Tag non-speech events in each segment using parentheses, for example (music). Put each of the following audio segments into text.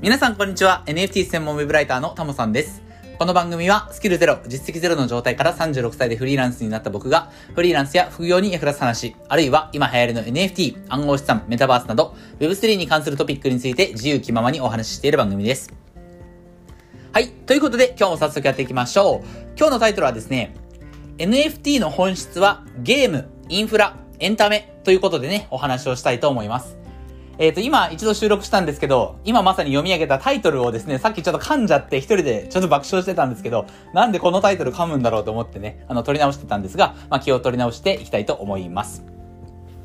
皆さんこんにちは。NFT 専門ウェブライターのタモさんです。この番組はスキルゼロ、実績ゼロの状態から36歳でフリーランスになった僕が、フリーランスや副業に役立つ話、あるいは今流行りの NFT、暗号資産、メタバースなど、Web3 に関するトピックについて自由気ままにお話ししている番組です。はい。ということで、今日も早速やっていきましょう。今日のタイトルはですね、NFT の本質はゲーム、インフラ、エンタメということでね、お話をしたいと思います。えっ、ー、と、今一度収録したんですけど、今まさに読み上げたタイトルをですね、さっきちょっと噛んじゃって一人でちょっと爆笑してたんですけど、なんでこのタイトル噛むんだろうと思ってね、あの、取り直してたんですが、まあ、気を取り直していきたいと思います。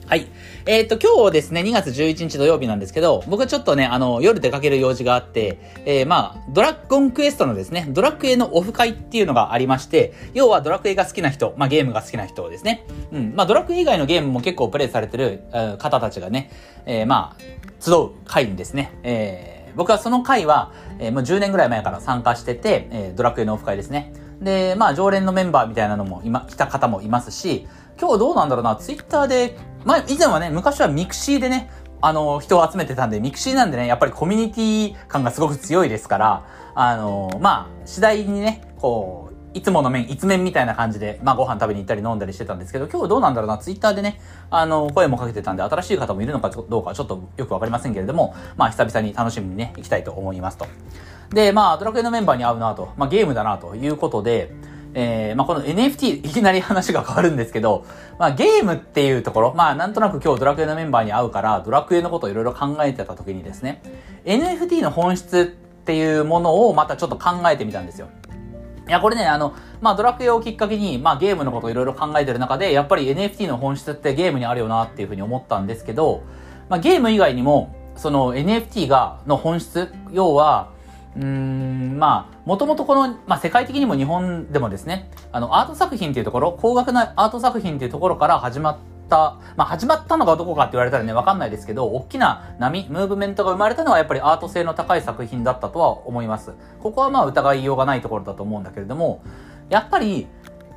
はい。えっ、と、今日ですね、2月11日土曜日なんですけど、僕はちょっとね、あの、夜出かける用事があって、えー、まあ、ドラゴンクエストのですね、ドラクエのオフ会っていうのがありまして、要はドラクエが好きな人、まあゲームが好きな人ですね。うん。まあドラクエ以外のゲームも結構プレイされてる、方たちがね、えー、まあ、集う会にですね、えー、僕はその会は、えー、もう10年ぐらい前から参加してて、えー、ドラクエのオフ会ですね。で、まあ常連のメンバーみたいなのも今、来た方もいますし、今日どうなんだろうな、ツイッターで、まあ以前はね、昔はミクシーでね、あの、人を集めてたんで、ミクシーなんでね、やっぱりコミュニティ感がすごく強いですから、あの、まあ、次第にね、こう、いつもの面、いつ面みたいな感じで、まあご飯食べに行ったり飲んだりしてたんですけど、今日どうなんだろうな、ツイッターでね、あの、声もかけてたんで、新しい方もいるのかどうかちょっとよくわかりませんけれども、まあ久々に楽しみにね、行きたいと思いますと。で、まあ、ドラクエのメンバーに会うなと、まあゲームだなということで、えー、まあ、この NFT、いきなり話が変わるんですけど、まあ、ゲームっていうところ、まあ、なんとなく今日ドラクエのメンバーに会うから、ドラクエのことをいろいろ考えてた時にですね、NFT の本質っていうものをまたちょっと考えてみたんですよ。いや、これね、あの、まあ、ドラクエをきっかけに、まあ、ゲームのことをいろいろ考えてる中で、やっぱり NFT の本質ってゲームにあるよなっていうふうに思ったんですけど、まあ、ゲーム以外にも、その NFT が、の本質、要は、うん、まあ、もともとこの、まあ、世界的にも日本でもですね、あの、アート作品っていうところ、高額なアート作品っていうところから始まった、まあ、始まったのがどこかって言われたらね、わかんないですけど、大きな波、ムーブメントが生まれたのはやっぱりアート性の高い作品だったとは思います。ここはまあ疑いようがないところだと思うんだけれども、やっぱり、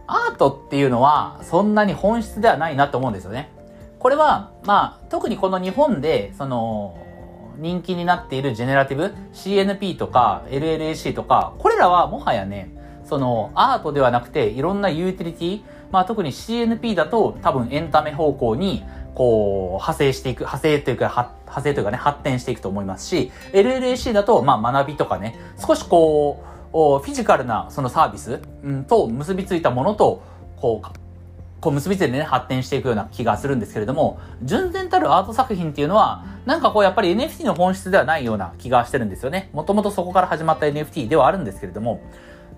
アートっていうのはそんなに本質ではないなと思うんですよね。これは、まあ、特にこの日本で、その、人気になっているジェネラティブ、CNP とか LLAC とか、これらはもはやね、そのアートではなくていろんなユーティリティ、まあ特に CNP だと多分エンタメ方向にこう派生していく、派生というか、派生というかね、発展していくと思いますし、LLAC だとまあ学びとかね、少しこう、フィジカルなそのサービス、うん、と結びついたものと、こう、こう結びついてね、発展していくような気がするんですけれども、純然たるアート作品っていうのは、なんかこうやっぱり NFT の本質ではないような気がしてるんですよね。もともとそこから始まった NFT ではあるんですけれども、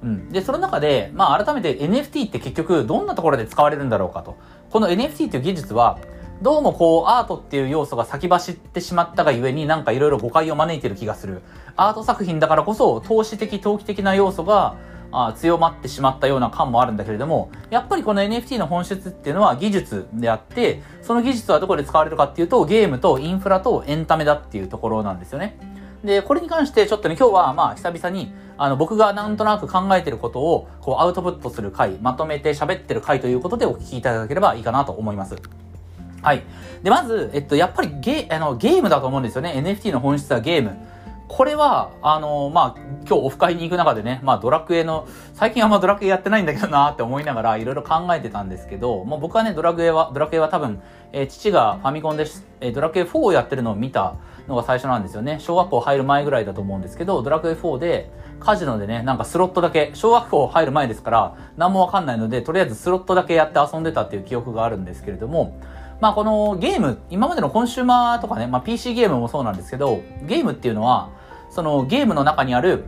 うん。で、その中で、まあ改めて NFT って結局どんなところで使われるんだろうかと。この NFT という技術は、どうもこうアートっていう要素が先走ってしまったがゆえになんかいろいろ誤解を招いてる気がする。アート作品だからこそ投資的投機的な要素があ強まってしまったような感もあるんだけれども、やっぱりこの NFT の本質っていうのは技術であって、その技術はどこで使われるかっていうと、ゲームとインフラとエンタメだっていうところなんですよね。で、これに関してちょっとね、今日はまあ久々に、あの、僕がなんとなく考えてることを、こう、アウトプットする回、まとめて喋ってる回ということでお聞きいただければいいかなと思います。はい。で、まず、えっと、やっぱりゲあのゲームだと思うんですよね。NFT の本質はゲーム。これは、あの、まあ、今日オフ会に行く中でね、まあ、ドラクエの、最近あんまドラクエやってないんだけどなって思いながらいろいろ考えてたんですけど、もう僕はね、ドラクエは、ドラクエは多分、えー、父がファミコンで、えー、ドラクエ4をやってるのを見たのが最初なんですよね。小学校入る前ぐらいだと思うんですけど、ドラクエ4で、カジノでね、なんかスロットだけ、小学校入る前ですから、何もわかんないので、とりあえずスロットだけやって遊んでたっていう記憶があるんですけれども、まあこのゲーム、今までのコンシューマーとかね、まあ PC ゲームもそうなんですけど、ゲームっていうのは、そのゲームの中にある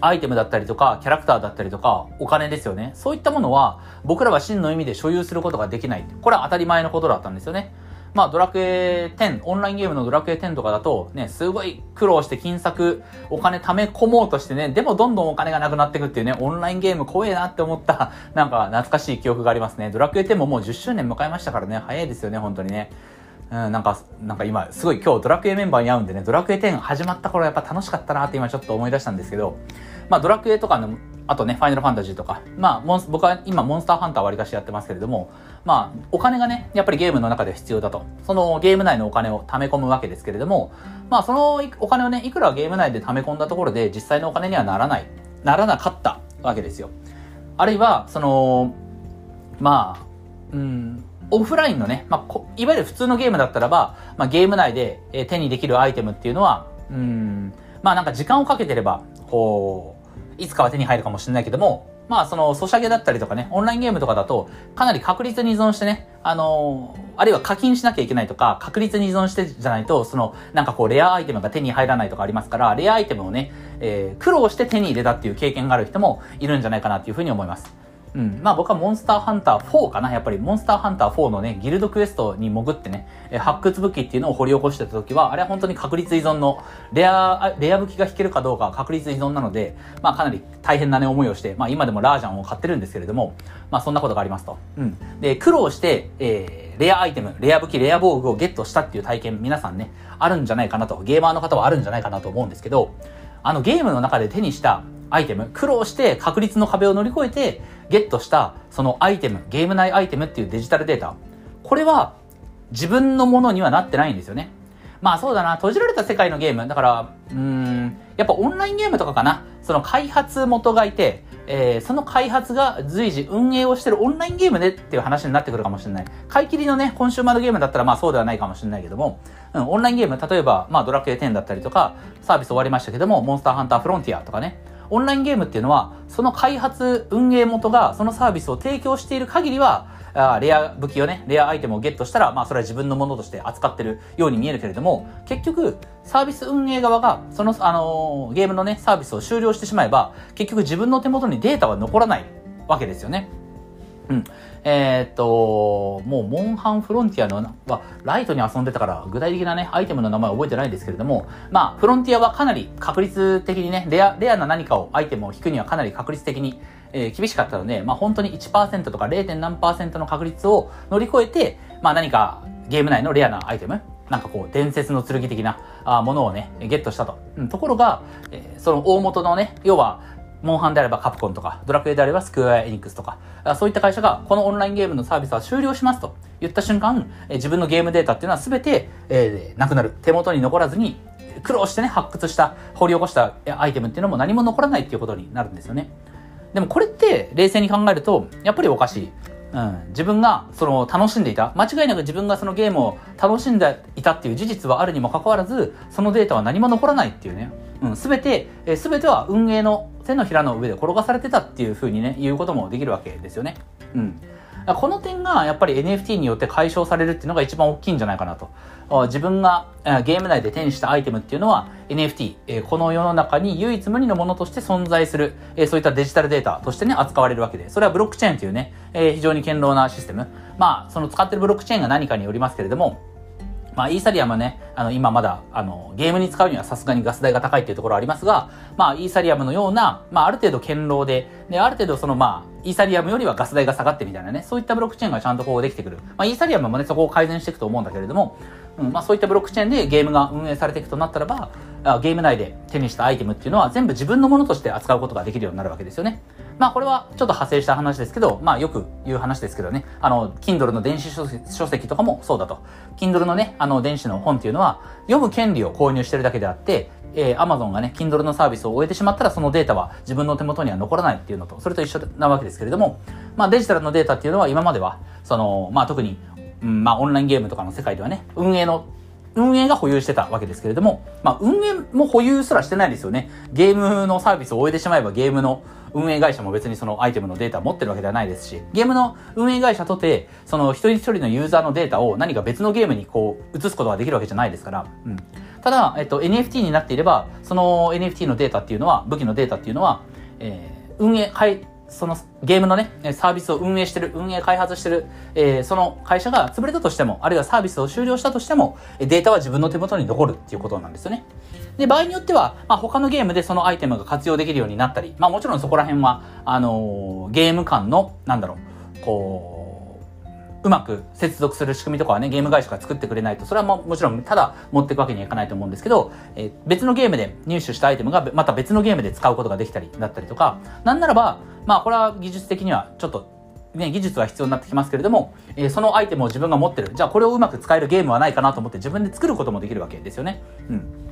アイテムだったりとか、キャラクターだったりとか、お金ですよね。そういったものは、僕らは真の意味で所有することができない。これは当たり前のことだったんですよね。まあ、ドラクエ10、オンラインゲームのドラクエ10とかだと、ね、すごい苦労して金策、お金貯め込もうとしてね、でもどんどんお金がなくなっていくっていうね、オンラインゲーム怖えなって思った、なんか懐かしい記憶がありますね。ドラクエ10ももう10周年迎えましたからね、早いですよね、本当にね。うん、なんか、なんか今、すごい今日ドラクエメンバーに会うんでね、ドラクエ10始まった頃やっぱ楽しかったなって今ちょっと思い出したんですけど、まあドラクエとかのあとね、ファイナルファンタジーとか、まあモンス、僕は今、モンスターハンター割りかしやってますけれども、まあ、お金がね、やっぱりゲームの中で必要だと。そのゲーム内のお金を貯め込むわけですけれども、まあ、そのお金をね、いくらゲーム内で貯め込んだところで、実際のお金にはならない、ならなかったわけですよ。あるいは、その、まあ、うん、オフラインのね、まあ、いわゆる普通のゲームだったらば、まあ、ゲーム内で手にできるアイテムっていうのは、うん、まあなんか時間をかけてれば、こう、いつかは手に入るかもしれないけども、まあその、ソシャゲだったりとかね、オンラインゲームとかだと、かなり確率に依存してね、あのあるいは課金しなきゃいけないとか、確率に依存してじゃないと、その、なんかこう、レアアイテムが手に入らないとかありますから、レアアイテムをね、えー、苦労して手に入れたっていう経験がある人もいるんじゃないかなっていうふうに思います。うん。まあ僕はモンスターハンター4かなやっぱりモンスターハンター4のね、ギルドクエストに潜ってね、発掘武器っていうのを掘り起こしてた時は、あれは本当に確率依存の、レア、レア武器が引けるかどうか確率依存なので、まあかなり大変なね、思いをして、まあ今でもラージャンを買ってるんですけれども、まあそんなことがありますと。うん。で、苦労して、えー、レアアイテム、レア武器、レア防具をゲットしたっていう体験、皆さんね、あるんじゃないかなと、ゲーマーの方はあるんじゃないかなと思うんですけど、あのゲームの中で手にしたアイテム、苦労して確率の壁を乗り越えてゲットしたそのアイテム、ゲーム内アイテムっていうデジタルデータ、これは自分のものにはなってないんですよね。まあそうだな、閉じられた世界のゲーム、だから、うーん、やっぱオンラインゲームとかかな、その開発元がいて、えー、その開発が随時運営をしてるオンラインゲームでっていう話になってくるかもしれない。買い切りのね、コンシューマーのゲームだったらまあそうではないかもしれないけども、うん、オンラインゲーム、例えば、まあドラクエ10だったりとか、サービス終わりましたけども、モンスターハンターフロンティアとかね、オンラインゲームっていうのは、その開発運営元がそのサービスを提供している限りは、あレア武器をね、レアアイテムをゲットしたら、まあそれは自分のものとして扱ってるように見えるけれども、結局、サービス運営側が、その、あのー、ゲームのね、サービスを終了してしまえば、結局自分の手元にデータは残らないわけですよね。うん。えー、っと、もう、モンハンフロンティアのは、ライトに遊んでたから、具体的なね、アイテムの名前覚えてないですけれども、まあ、フロンティアはかなり確率的にね、レア、レアな何かを、アイテムを引くにはかなり確率的に、えー、厳しかったので、まあ、本当に1%とか 0. 何の確率を乗り越えて、まあ、何かゲーム内のレアなアイテム、なんかこう、伝説の剣的なものをね、ゲットしたと。ところが、えー、その大元のね、要は、モンハンであればカプコンとか、ドラクエであればスクエアエニックスとか、そういった会社がこのオンラインゲームのサービスは終了しますと言った瞬間、自分のゲームデータっていうのは全て、えー、なくなる。手元に残らずに、苦労してね、発掘した、掘り起こしたアイテムっていうのも何も残らないっていうことになるんですよね。でもこれって冷静に考えると、やっぱりおかしい。うん、自分がその楽しんでいた。間違いなく自分がそのゲームを楽しんでいたっていう事実はあるにもかかわらずそのデータは何も残らないっていうね、うん、全て、えー、全ては運営の手のひらの上で転がされてたっていうふうにね言うこともできるわけですよね。うん。この点がやっぱり NFT によって解消されるっていうのが一番大きいんじゃないかなと。自分がゲーム内で手にしたアイテムっていうのは NFT、この世の中に唯一無二のものとして存在する、そういったデジタルデータとしてね、扱われるわけで、それはブロックチェーンというね、非常に堅牢なシステム。まあ、その使ってるブロックチェーンが何かによりますけれども、まあ、イーサリアムね、あの、今まだ、あの、ゲームに使うにはさすがにガス代が高いっていうところありますが、まあ、イーサリアムのような、まあ、ある程度堅牢で、で、ある程度その、まあ、イーサリアムよりはガス代が下がってみたいなね、そういったブロックチェーンがちゃんとこうできてくる。まあ、イーサリアムもね、そこを改善していくと思うんだけれども、うん、まあ、そういったブロックチェーンでゲームが運営されていくとなったらば、ゲーム内で手にしたアイテムっていうのは全部自分のものとして扱うことができるようになるわけですよね。まあこれはちょっと派生した話ですけど、まあよく言う話ですけどね、あの、Kindle の電子書籍とかもそうだと。Kindle のね、あの電子の本っていうのは読む権利を購入してるだけであって、えー、Amazon がね、Kindle のサービスを終えてしまったらそのデータは自分の手元には残らないっていうのと、それと一緒なわけですけれども、まあデジタルのデータっていうのは今までは、その、まあ特に、うん、まあオンラインゲームとかの世界ではね、運営の運営が保有してたわけですけれども、まあ、運営も保有すらしてないですよね。ゲームのサービスを終えてしまえばゲームの運営会社も別にそのアイテムのデータ持ってるわけではないですし、ゲームの運営会社とて、その一人一人のユーザーのデータを何か別のゲームにこう移すことができるわけじゃないですから、うん。ただ、えっと、NFT になっていれば、その NFT のデータっていうのは、武器のデータっていうのは、えー、運営、そのゲームのね、サービスを運営してる、運営開発してる、えー、その会社が潰れたとしても、あるいはサービスを終了したとしても、データは自分の手元に残るっていうことなんですよね。で、場合によっては、まあ、他のゲームでそのアイテムが活用できるようになったり、まあもちろんそこら辺は、あのー、ゲーム間の、なんだろう、こう、うまく接続する仕組みとかはね、ゲーム会社が作ってくれないと、それはももちろんただ持っていくわけにはいかないと思うんですけど、えー、別のゲームで入手したアイテムがまた別のゲームで使うことができたりだったりとか、なんならば、まあこれは技術的にはちょっとね、技術は必要になってきますけれども、えー、そのアイテムを自分が持ってる。じゃあこれをうまく使えるゲームはないかなと思って自分で作ることもできるわけですよね。うん。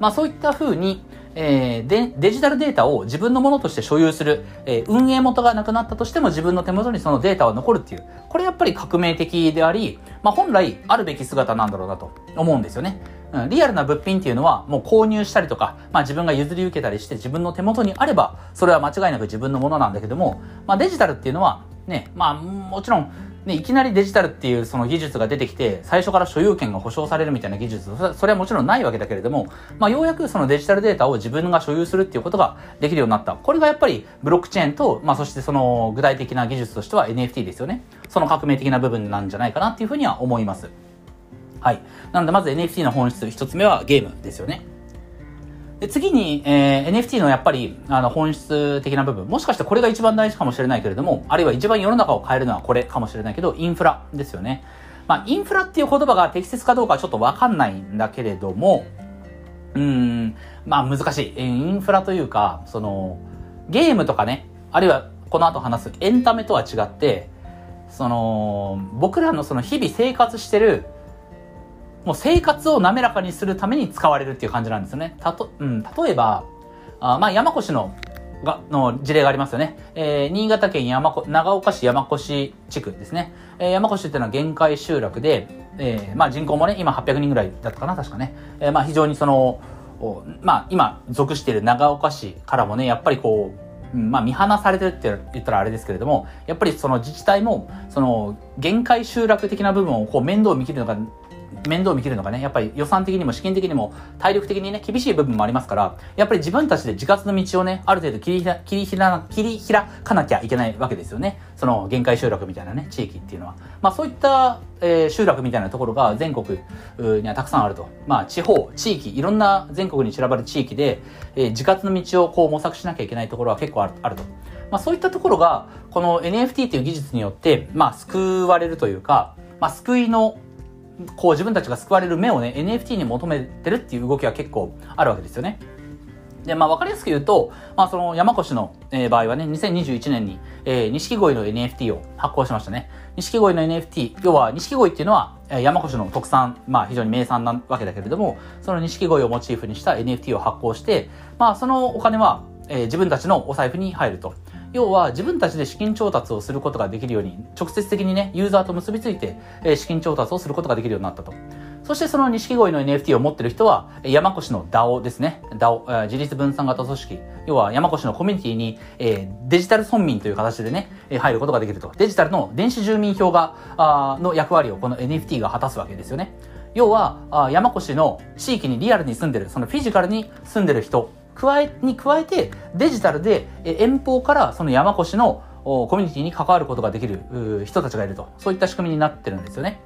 まあそういった風に、えー、で、デジタルデータを自分のものとして所有する、えー、運営元がなくなったとしても自分の手元にそのデータは残るっていう、これやっぱり革命的であり、まあ本来あるべき姿なんだろうなと思うんですよね。うん、リアルな物品っていうのはもう購入したりとか、まあ自分が譲り受けたりして自分の手元にあれば、それは間違いなく自分のものなんだけども、まあデジタルっていうのはね、まあもちろんね、いきなりデジタルっていうその技術が出てきて、最初から所有権が保証されるみたいな技術、それはもちろんないわけだけれども、まあ、ようやくそのデジタルデータを自分が所有するっていうことができるようになった。これがやっぱりブロックチェーンと、まあ、そしてその具体的な技術としては NFT ですよね。その革命的な部分なんじゃないかなっていうふうには思います。はい。なので、まず NFT の本質、一つ目はゲームですよね。で次に、えー、NFT のやっぱりあの本質的な部分。もしかしてこれが一番大事かもしれないけれどもあるいは一番世の中を変えるのはこれかもしれないけどインフラですよね。まあインフラっていう言葉が適切かどうかはちょっとわかんないんだけれどもうんまあ難しい。インフラというかそのゲームとかねあるいはこの後話すエンタメとは違ってその僕らのその日々生活してるもう生活を滑らかにするために使われるっていう感じなんですよね。たと、うん、例えば、あまあ、山越のがの事例がありますよね。えー、新潟県山長岡市山越地区ですね。えー、山越っていうのは限界集落で、えー、まあ人口もね、今800人ぐらいだったかな、確かね。えー、まあ非常にその、まあ今属している長岡市からもね、やっぱりこう、まあ見放されてるって言ったらあれですけれども、やっぱりその自治体も、その限界集落的な部分をこう面倒を見切るのが面倒見切るのがね、やっぱり予算的にも資金的にも体力的にね、厳しい部分もありますから、やっぱり自分たちで自活の道をね、ある程度切りひら、切り、切り開かなきゃいけないわけですよね。その限界集落みたいなね、地域っていうのは。まあそういった、えー、集落みたいなところが全国にはたくさんあると。まあ地方、地域、いろんな全国に散らばる地域で、えー、自活の道をこう模索しなきゃいけないところは結構あるあると。まあそういったところが、この NFT という技術によって、まあ救われるというか、まあ救いのこう自分たちが救われる目をね、NFT に求めてるっていう動きは結構あるわけですよね。で、まあ、わかりやすく言うと、まあ、その山越の、えー、場合はね、2021年に、えー、錦鯉の NFT を発行しましたね。錦鯉の NFT、要は錦鯉っていうのは、えー、山越の特産、まあ、非常に名産なわけだけれども、その錦鯉をモチーフにした NFT を発行して、まあ、そのお金は、えー、自分たちのお財布に入ると。要は自分たちで資金調達をすることができるように、直接的にね、ユーザーと結びついて、え資金調達をすることができるようになったと。そしてその錦鯉の NFT を持ってる人は、山越の DAO ですね。DAO、自立分散型組織。要は山越のコミュニティに、え、デジタル村民という形でね、入ることができると。デジタルの電子住民票が、あの役割をこの NFT が果たすわけですよね。要は、あ山越の地域にリアルに住んでる、そのフィジカルに住んでる人加え、に加えて、デジタルで遠方からその山越のコミュニティに関わることができる人たちがいると。そういった仕組みになってるんですよね。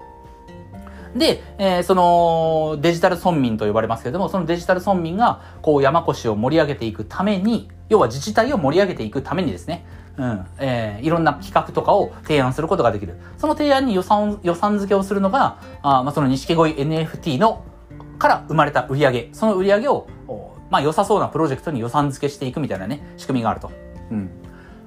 で、えー、そのデジタル村民と呼ばれますけれども、そのデジタル村民がこう山越を盛り上げていくために、要は自治体を盛り上げていくためにですね、うん、えー、いろんな企画とかを提案することができる。その提案に予算予算付けをするのが、あまあ、その錦鯉 NFT のから生まれた売り上げ、その売り上げをまあ良さそうなプロジェクトに予算付けしていくみたいなね、仕組みがあると。うん。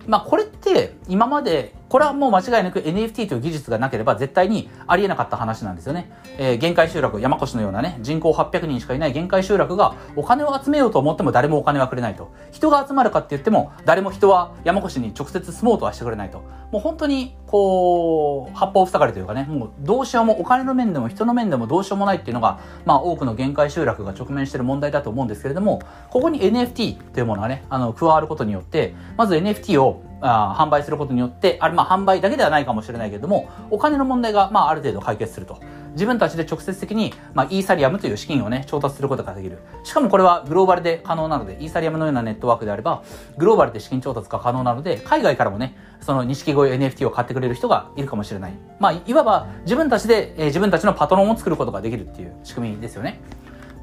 まあこれって今までこれはもう間違いなく NFT という技術がなければ絶対にありえなかった話なんですよね。えー、限界集落、山越のようなね、人口800人しかいない限界集落がお金を集めようと思っても誰もお金はくれないと。人が集まるかって言っても誰も人は山越に直接住もうとはしてくれないと。もう本当にこう、八方塞がりというかね、もうどうしようもお金の面でも人の面でもどうしようもないっていうのが、まあ多くの限界集落が直面している問題だと思うんですけれども、ここに NFT というものがね、あの、加わることによって、まず NFT をあ販売することによって、あれ、まあ販売だけではないかもしれないけれども、お金の問題が、まあある程度解決すると。自分たちで直接的に、まあ、イーサリアムという資金をね、調達することができる。しかもこれはグローバルで可能なので、イーサリアムのようなネットワークであれば、グローバルで資金調達が可能なので、海外からもね、その錦鯉 NFT を買ってくれる人がいるかもしれない。まあ、いわば自分たちで、えー、自分たちのパトロンを作ることができるっていう仕組みですよね。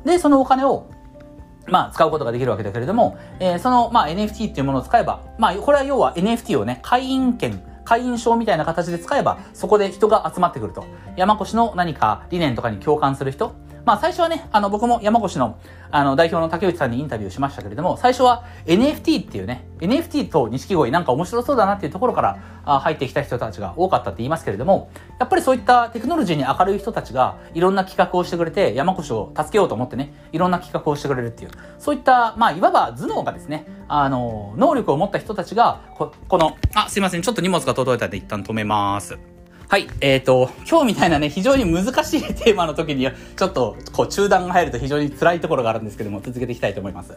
で、そのお金をまあ、使うことができるわけだけれども、えー、その、まあ、NFT っていうものを使えば、まあ、これは要は NFT をね、会員権、会員証みたいな形で使えば、そこで人が集まってくると。山越の何か理念とかに共感する人、まあ最初はね、あの僕も山越のあの代表の竹内さんにインタビューしましたけれども、最初は NFT っていうね、NFT と錦鯉なんか面白そうだなっていうところから入ってきた人たちが多かったって言いますけれども、やっぱりそういったテクノロジーに明るい人たちがいろんな企画をしてくれて、山越を助けようと思ってね、いろんな企画をしてくれるっていう、そういった、まあいわば頭脳がですね、あの、能力を持った人たちが、ここの、あ、すいません、ちょっと荷物が届いたんで一旦止めます。はい。えっ、ー、と、今日みたいなね、非常に難しい (laughs) テーマの時には、ちょっと、こう、中断が入ると非常に辛いところがあるんですけども、続けていきたいと思います。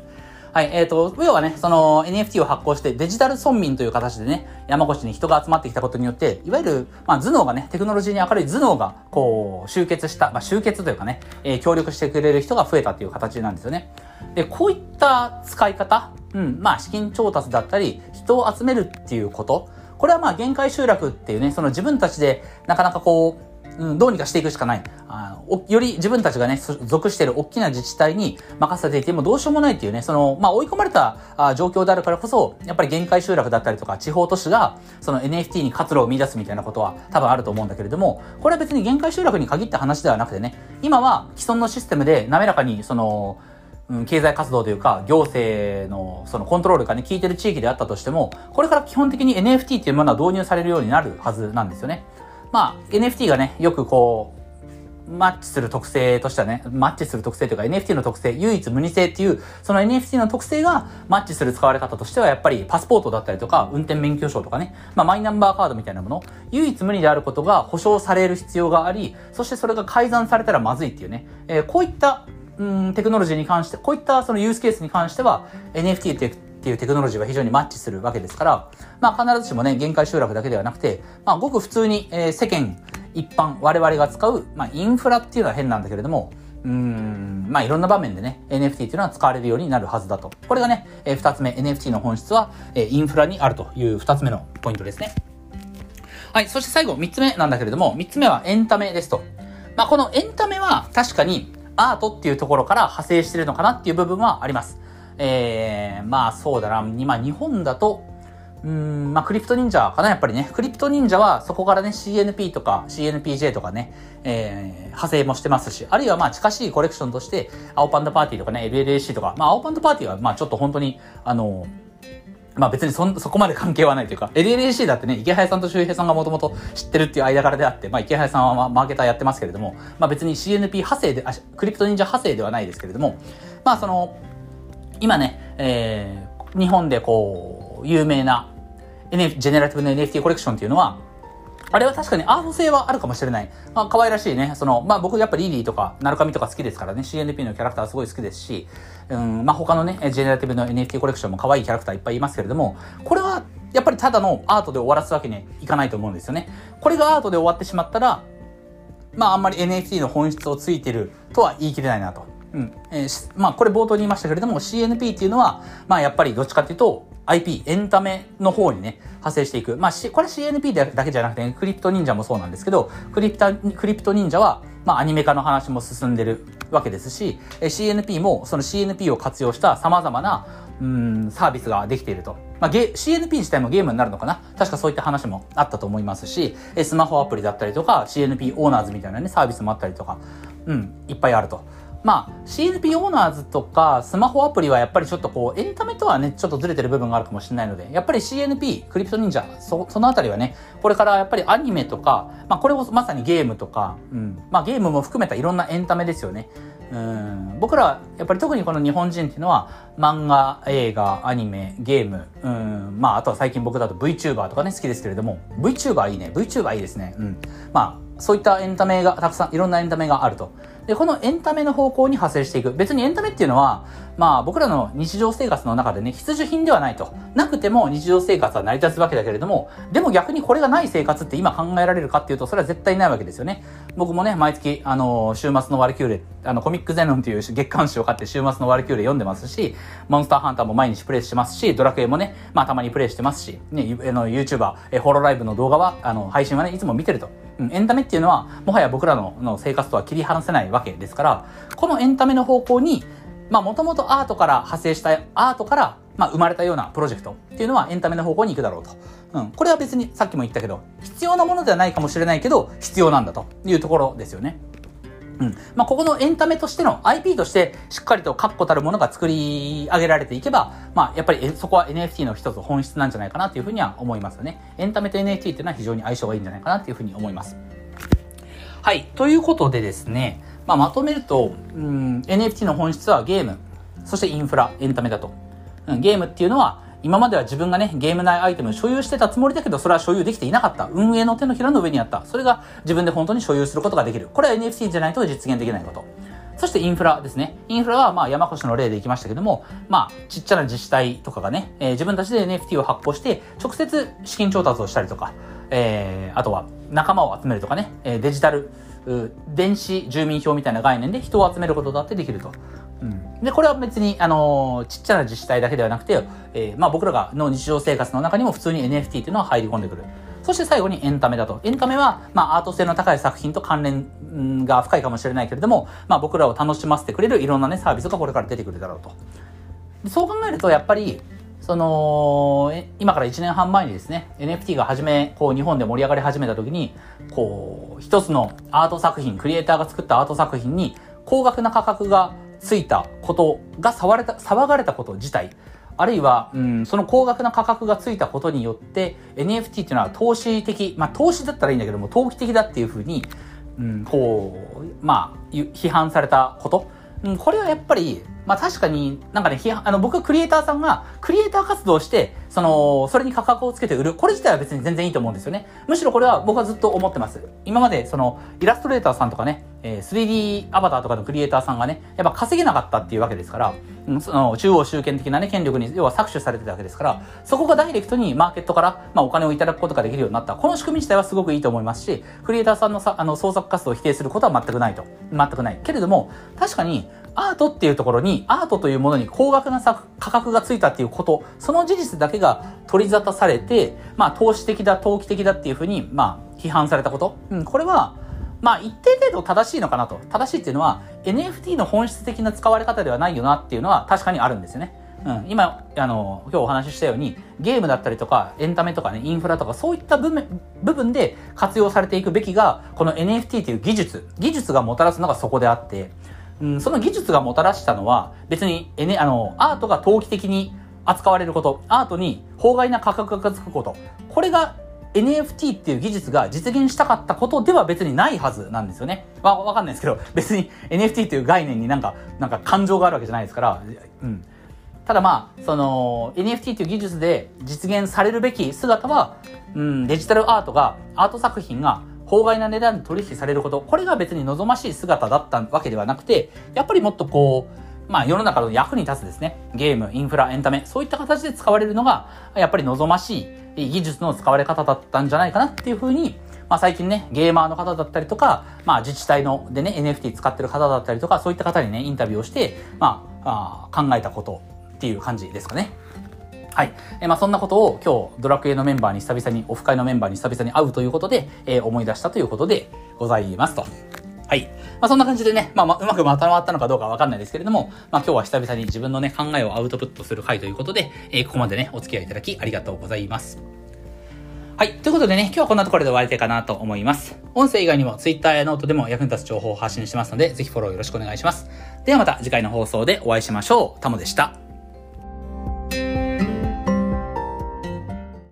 はい。えっ、ー、と、要はね、その NFT を発行してデジタル村民という形でね、山越に人が集まってきたことによって、いわゆる、まあ、頭脳がね、テクノロジーに明るい頭脳が、こう、集結した、まあ、集結というかね、えー、協力してくれる人が増えたという形なんですよね。で、こういった使い方、うん、まあ、資金調達だったり、人を集めるっていうこと、これはまあ限界集落っていうね、その自分たちでなかなかこう、うん、どうにかしていくしかない。あより自分たちがね、属している大きな自治体に任せていてもどうしようもないっていうね、その、まあ追い込まれたあ状況であるからこそ、やっぱり限界集落だったりとか地方都市が、その NFT に活路を見出すみたいなことは多分あると思うんだけれども、これは別に限界集落に限った話ではなくてね、今は既存のシステムで滑らかに、その、経済活動というか、行政のそのコントロールがね、効いてる地域であったとしても、これから基本的に NFT っていうものは導入されるようになるはずなんですよね。まあ、NFT がね、よくこう、マッチする特性としてはね、マッチする特性というか NFT の特性、唯一無二性っていう、その NFT の特性がマッチする使われ方としてはやっぱりパスポートだったりとか、運転免許証とかね、まあマイナンバーカードみたいなもの、唯一無二であることが保証される必要があり、そしてそれが改ざんされたらまずいっていうね、えー、こういったうん、テクノロジーに関して、こういったそのユースケースに関しては NFT っていうテクノロジーが非常にマッチするわけですから、まあ必ずしもね、限界集落だけではなくて、まあごく普通に、えー、世間一般我々が使う、まあインフラっていうのは変なんだけれども、うん、まあいろんな場面でね、NFT っていうのは使われるようになるはずだと。これがね、えー、二つ目、NFT の本質は、えー、インフラにあるという二つ目のポイントですね。はい、そして最後、三つ目なんだけれども、三つ目はエンタメですと。まあこのエンタメは確かにアートっていうところから派生してるのかなっていう部分はあります。えー、まあそうだな、今日本だと、うん、まあクリプト忍者かな、やっぱりね。クリプト忍者はそこからね、CNP とか CNPJ とかね、えー、派生もしてますし、あるいはまあ近しいコレクションとして、青パンダパーティーとかね、LLAC とか、まあ青パンダパーティーはまあちょっと本当に、あの、まあ別にそ、そこまで関係はないというか、LLAC だってね、池早さんと周平さんがもともと知ってるっていう間柄であって、まあ池早さんはマーケターやってますけれども、まあ別に CNP 派生で、あ、クリプト忍者派生ではないですけれども、まあその、今ね、えー、日本でこう、有名な NF、ジェネラティブの NFT コレクションっていうのは、あれは確かにアート性はあるかもしれない。まあ、可愛らしいね。その、まあ僕やっぱリリーとか、ナルカミとか好きですからね、CNP のキャラクターすごい好きですし、うん、まあ他のね、ジェネラティブの NFT コレクションも可愛いキャラクターいっぱいいますけれども、これはやっぱりただのアートで終わらすわけにいかないと思うんですよね。これがアートで終わってしまったら、まああんまり NFT の本質をついてるとは言い切れないなと。うん。えー、まあこれ冒頭に言いましたけれども、CNP っていうのは、まあやっぱりどっちかっていうと、IP、エンタメの方にね、派生していく。まあ、これ CNP だけじゃなくて、クリプト忍者もそうなんですけど、クリプタ、クリプト忍者は、まあ、アニメ化の話も進んでるわけですし、CNP もその CNP を活用した様々な、うん、サービスができていると。まあ、ゲ CNP 自体もゲームになるのかな？確かそういった話もあったと思いますし、スマホアプリだったりとか、CNP オーナーズみたいなね、サービスもあったりとか、うん、いっぱいあると。まあ、CNP オーナーズとかスマホアプリはやっぱりちょっとこう、エンタメとはね、ちょっとずれてる部分があるかもしれないので、やっぱり CNP、クリプト忍者、そ、そのあたりはね、これからやっぱりアニメとか、まあこれもまさにゲームとか、うん、まあゲームも含めたいろんなエンタメですよね。うん、僕ら、やっぱり特にこの日本人っていうのは、漫画、映画、アニメ、ゲーム、うん、まああとは最近僕だと VTuber とかね、好きですけれども、VTuber いいね、VTuber いいですね。うん。まあ、そういったエンタメがたくさん、いろんなエンタメがあると。で、このエンタメの方向に派生していく。別にエンタメっていうのは、まあ僕らの日常生活の中でね、必需品ではないと。なくても日常生活は成り立つわけだけれども、でも逆にこれがない生活って今考えられるかっていうと、それは絶対ないわけですよね。僕もね、毎月、あの、週末のワルキューレ、あの、コミックゼノンっていう月刊誌を買って週末のワルキューレ読んでますし、モンスターハンターも毎日プレイしてますし、ドラクエもね、まあたまにプレイしてますし、ね、あの、YouTuber、え、ホロライブの動画は、あの、配信はね、いつも見てると。うん、エンタメっていうのは、もはや僕らのの生活とは切り離せないわけですから、このエンタメの方向に、まあもともとアートから派生したアートからまあ、生まれたようなプロジェクトっていうのはエンタメの方向に行くだろうと。うん。これは別にさっきも言ったけど、必要なものではないかもしれないけど、必要なんだというところですよね。うん。まあ、ここのエンタメとしての IP としてしっかりと確固たるものが作り上げられていけば、まあ、やっぱりそこは NFT の一つ本質なんじゃないかなというふうには思いますよね。エンタメと NFT っていうのは非常に相性がいいんじゃないかなというふうに思います。はい。ということでですね、まあ、まとめると、うん、NFT の本質はゲーム、そしてインフラ、エンタメだと。うん、ゲームっていうのは、今までは自分がね、ゲーム内アイテムを所有してたつもりだけど、それは所有できていなかった。運営の手のひらの上にあった。それが自分で本当に所有することができる。これは NFT じゃないと実現できないこと。そしてインフラですね。インフラはまあ山越の例でいきましたけども、まあちっちゃな自治体とかがね、えー、自分たちで NFT を発行して直接資金調達をしたりとか、えー、あとは仲間を集めるとかね、デジタル、電子住民票みたいな概念で人を集めることだってできると。うん、で、これは別に、あの、ちっちゃな自治体だけではなくて、えー、まあ僕らがの日常生活の中にも普通に NFT っていうのは入り込んでくる。そして最後にエンタメだと。エンタメは、まあアート性の高い作品と関連が深いかもしれないけれども、まあ僕らを楽しませてくれるいろんなね、サービスがこれから出てくるだろうと。そう考えると、やっぱり、その、今から1年半前にですね、NFT が始め、こう日本で盛り上がり始めた時に、こう、一つのアート作品、クリエイターが作ったアート作品に高額な価格がついたことが騒れた、騒がれたこと自体、あるいは、うん、その高額な価格がついたことによって、NFT っていうのは投資的、まあ投資だったらいいんだけども、投機的だっていうふうに、うん、こう、まあ、批判されたこと。うん、これはやっぱり、まあ確かになんかね批判、あの僕はクリエイターさんがクリエイター活動して、その、それに価格をつけて売る。これ自体は別に全然いいと思うんですよね。むしろこれは僕はずっと思ってます。今までその、イラストレーターさんとかね、え、3D アバターとかのクリエイターさんがね、やっぱ稼げなかったっていうわけですから、その中央集権的なね、権力に要は搾取されてたわけですから、そこがダイレクトにマーケットから、まあ、お金をいただくことができるようになった。この仕組み自体はすごくいいと思いますし、クリエイターさんのさあの創作活動を否定することは全くないと。全くない。けれども、確かに、アートっていうところに、アートというものに高額な価格がついたっていうこと、その事実だけが取り沙汰されて、まあ、投資的だ、投機的だっていうふうに、まあ、批判されたこと。うん、これは、まあ、一定程度正しいのかなと。正しいっていうのは、NFT の本質的な使われ方ではないよなっていうのは確かにあるんですよね。うん、今、あの、今日お話ししたように、ゲームだったりとか、エンタメとかね、インフラとか、そういった部分で活用されていくべきが、この NFT という技術、技術がもたらすのがそこであって、うん、その技術がもたらしたのは、別に、N、あの、アートが投機的に扱われること、アートに法外な価格がつくこと、これが NFT っていう技術が実現したかったことでは別にないはずなんですよね。わ、わかんないですけど、(laughs) 別に NFT っていう概念になんか、なんか感情があるわけじゃないですから、うん。ただまあ、その、NFT っていう技術で実現されるべき姿は、うん、デジタルアートが、アート作品が法外な値段で取引されること、これが別に望ましい姿だったわけではなくて、やっぱりもっとこう、まあ世の中の役に立つですね、ゲーム、インフラ、エンタメ、そういった形で使われるのが、やっぱり望ましい技術の使われ方だったんじゃないかなっていうふうに、まあ最近ね、ゲーマーの方だったりとか、まあ自治体のでね、NFT 使ってる方だったりとか、そういった方にね、インタビューをして、まあ、あ考えたことっていう感じですかね。はい。え、まあそんなことを今日ドラクエのメンバーに久々に、オフ会のメンバーに久々に会うということで、えー、思い出したということでございますと。はい。まあそんな感じでね、まあ、ま、うまくまとまったのかどうかわかんないですけれども、まあ今日は久々に自分のね、考えをアウトプットする回ということで、えー、ここまでね、お付き合いいただきありがとうございます。はい。ということでね、今日はこんなところで終わりたいかなと思います。音声以外にも Twitter やノートでも役に立つ情報を発信してますので、ぜひフォローよろしくお願いします。ではまた次回の放送でお会いしましょう。タモでした。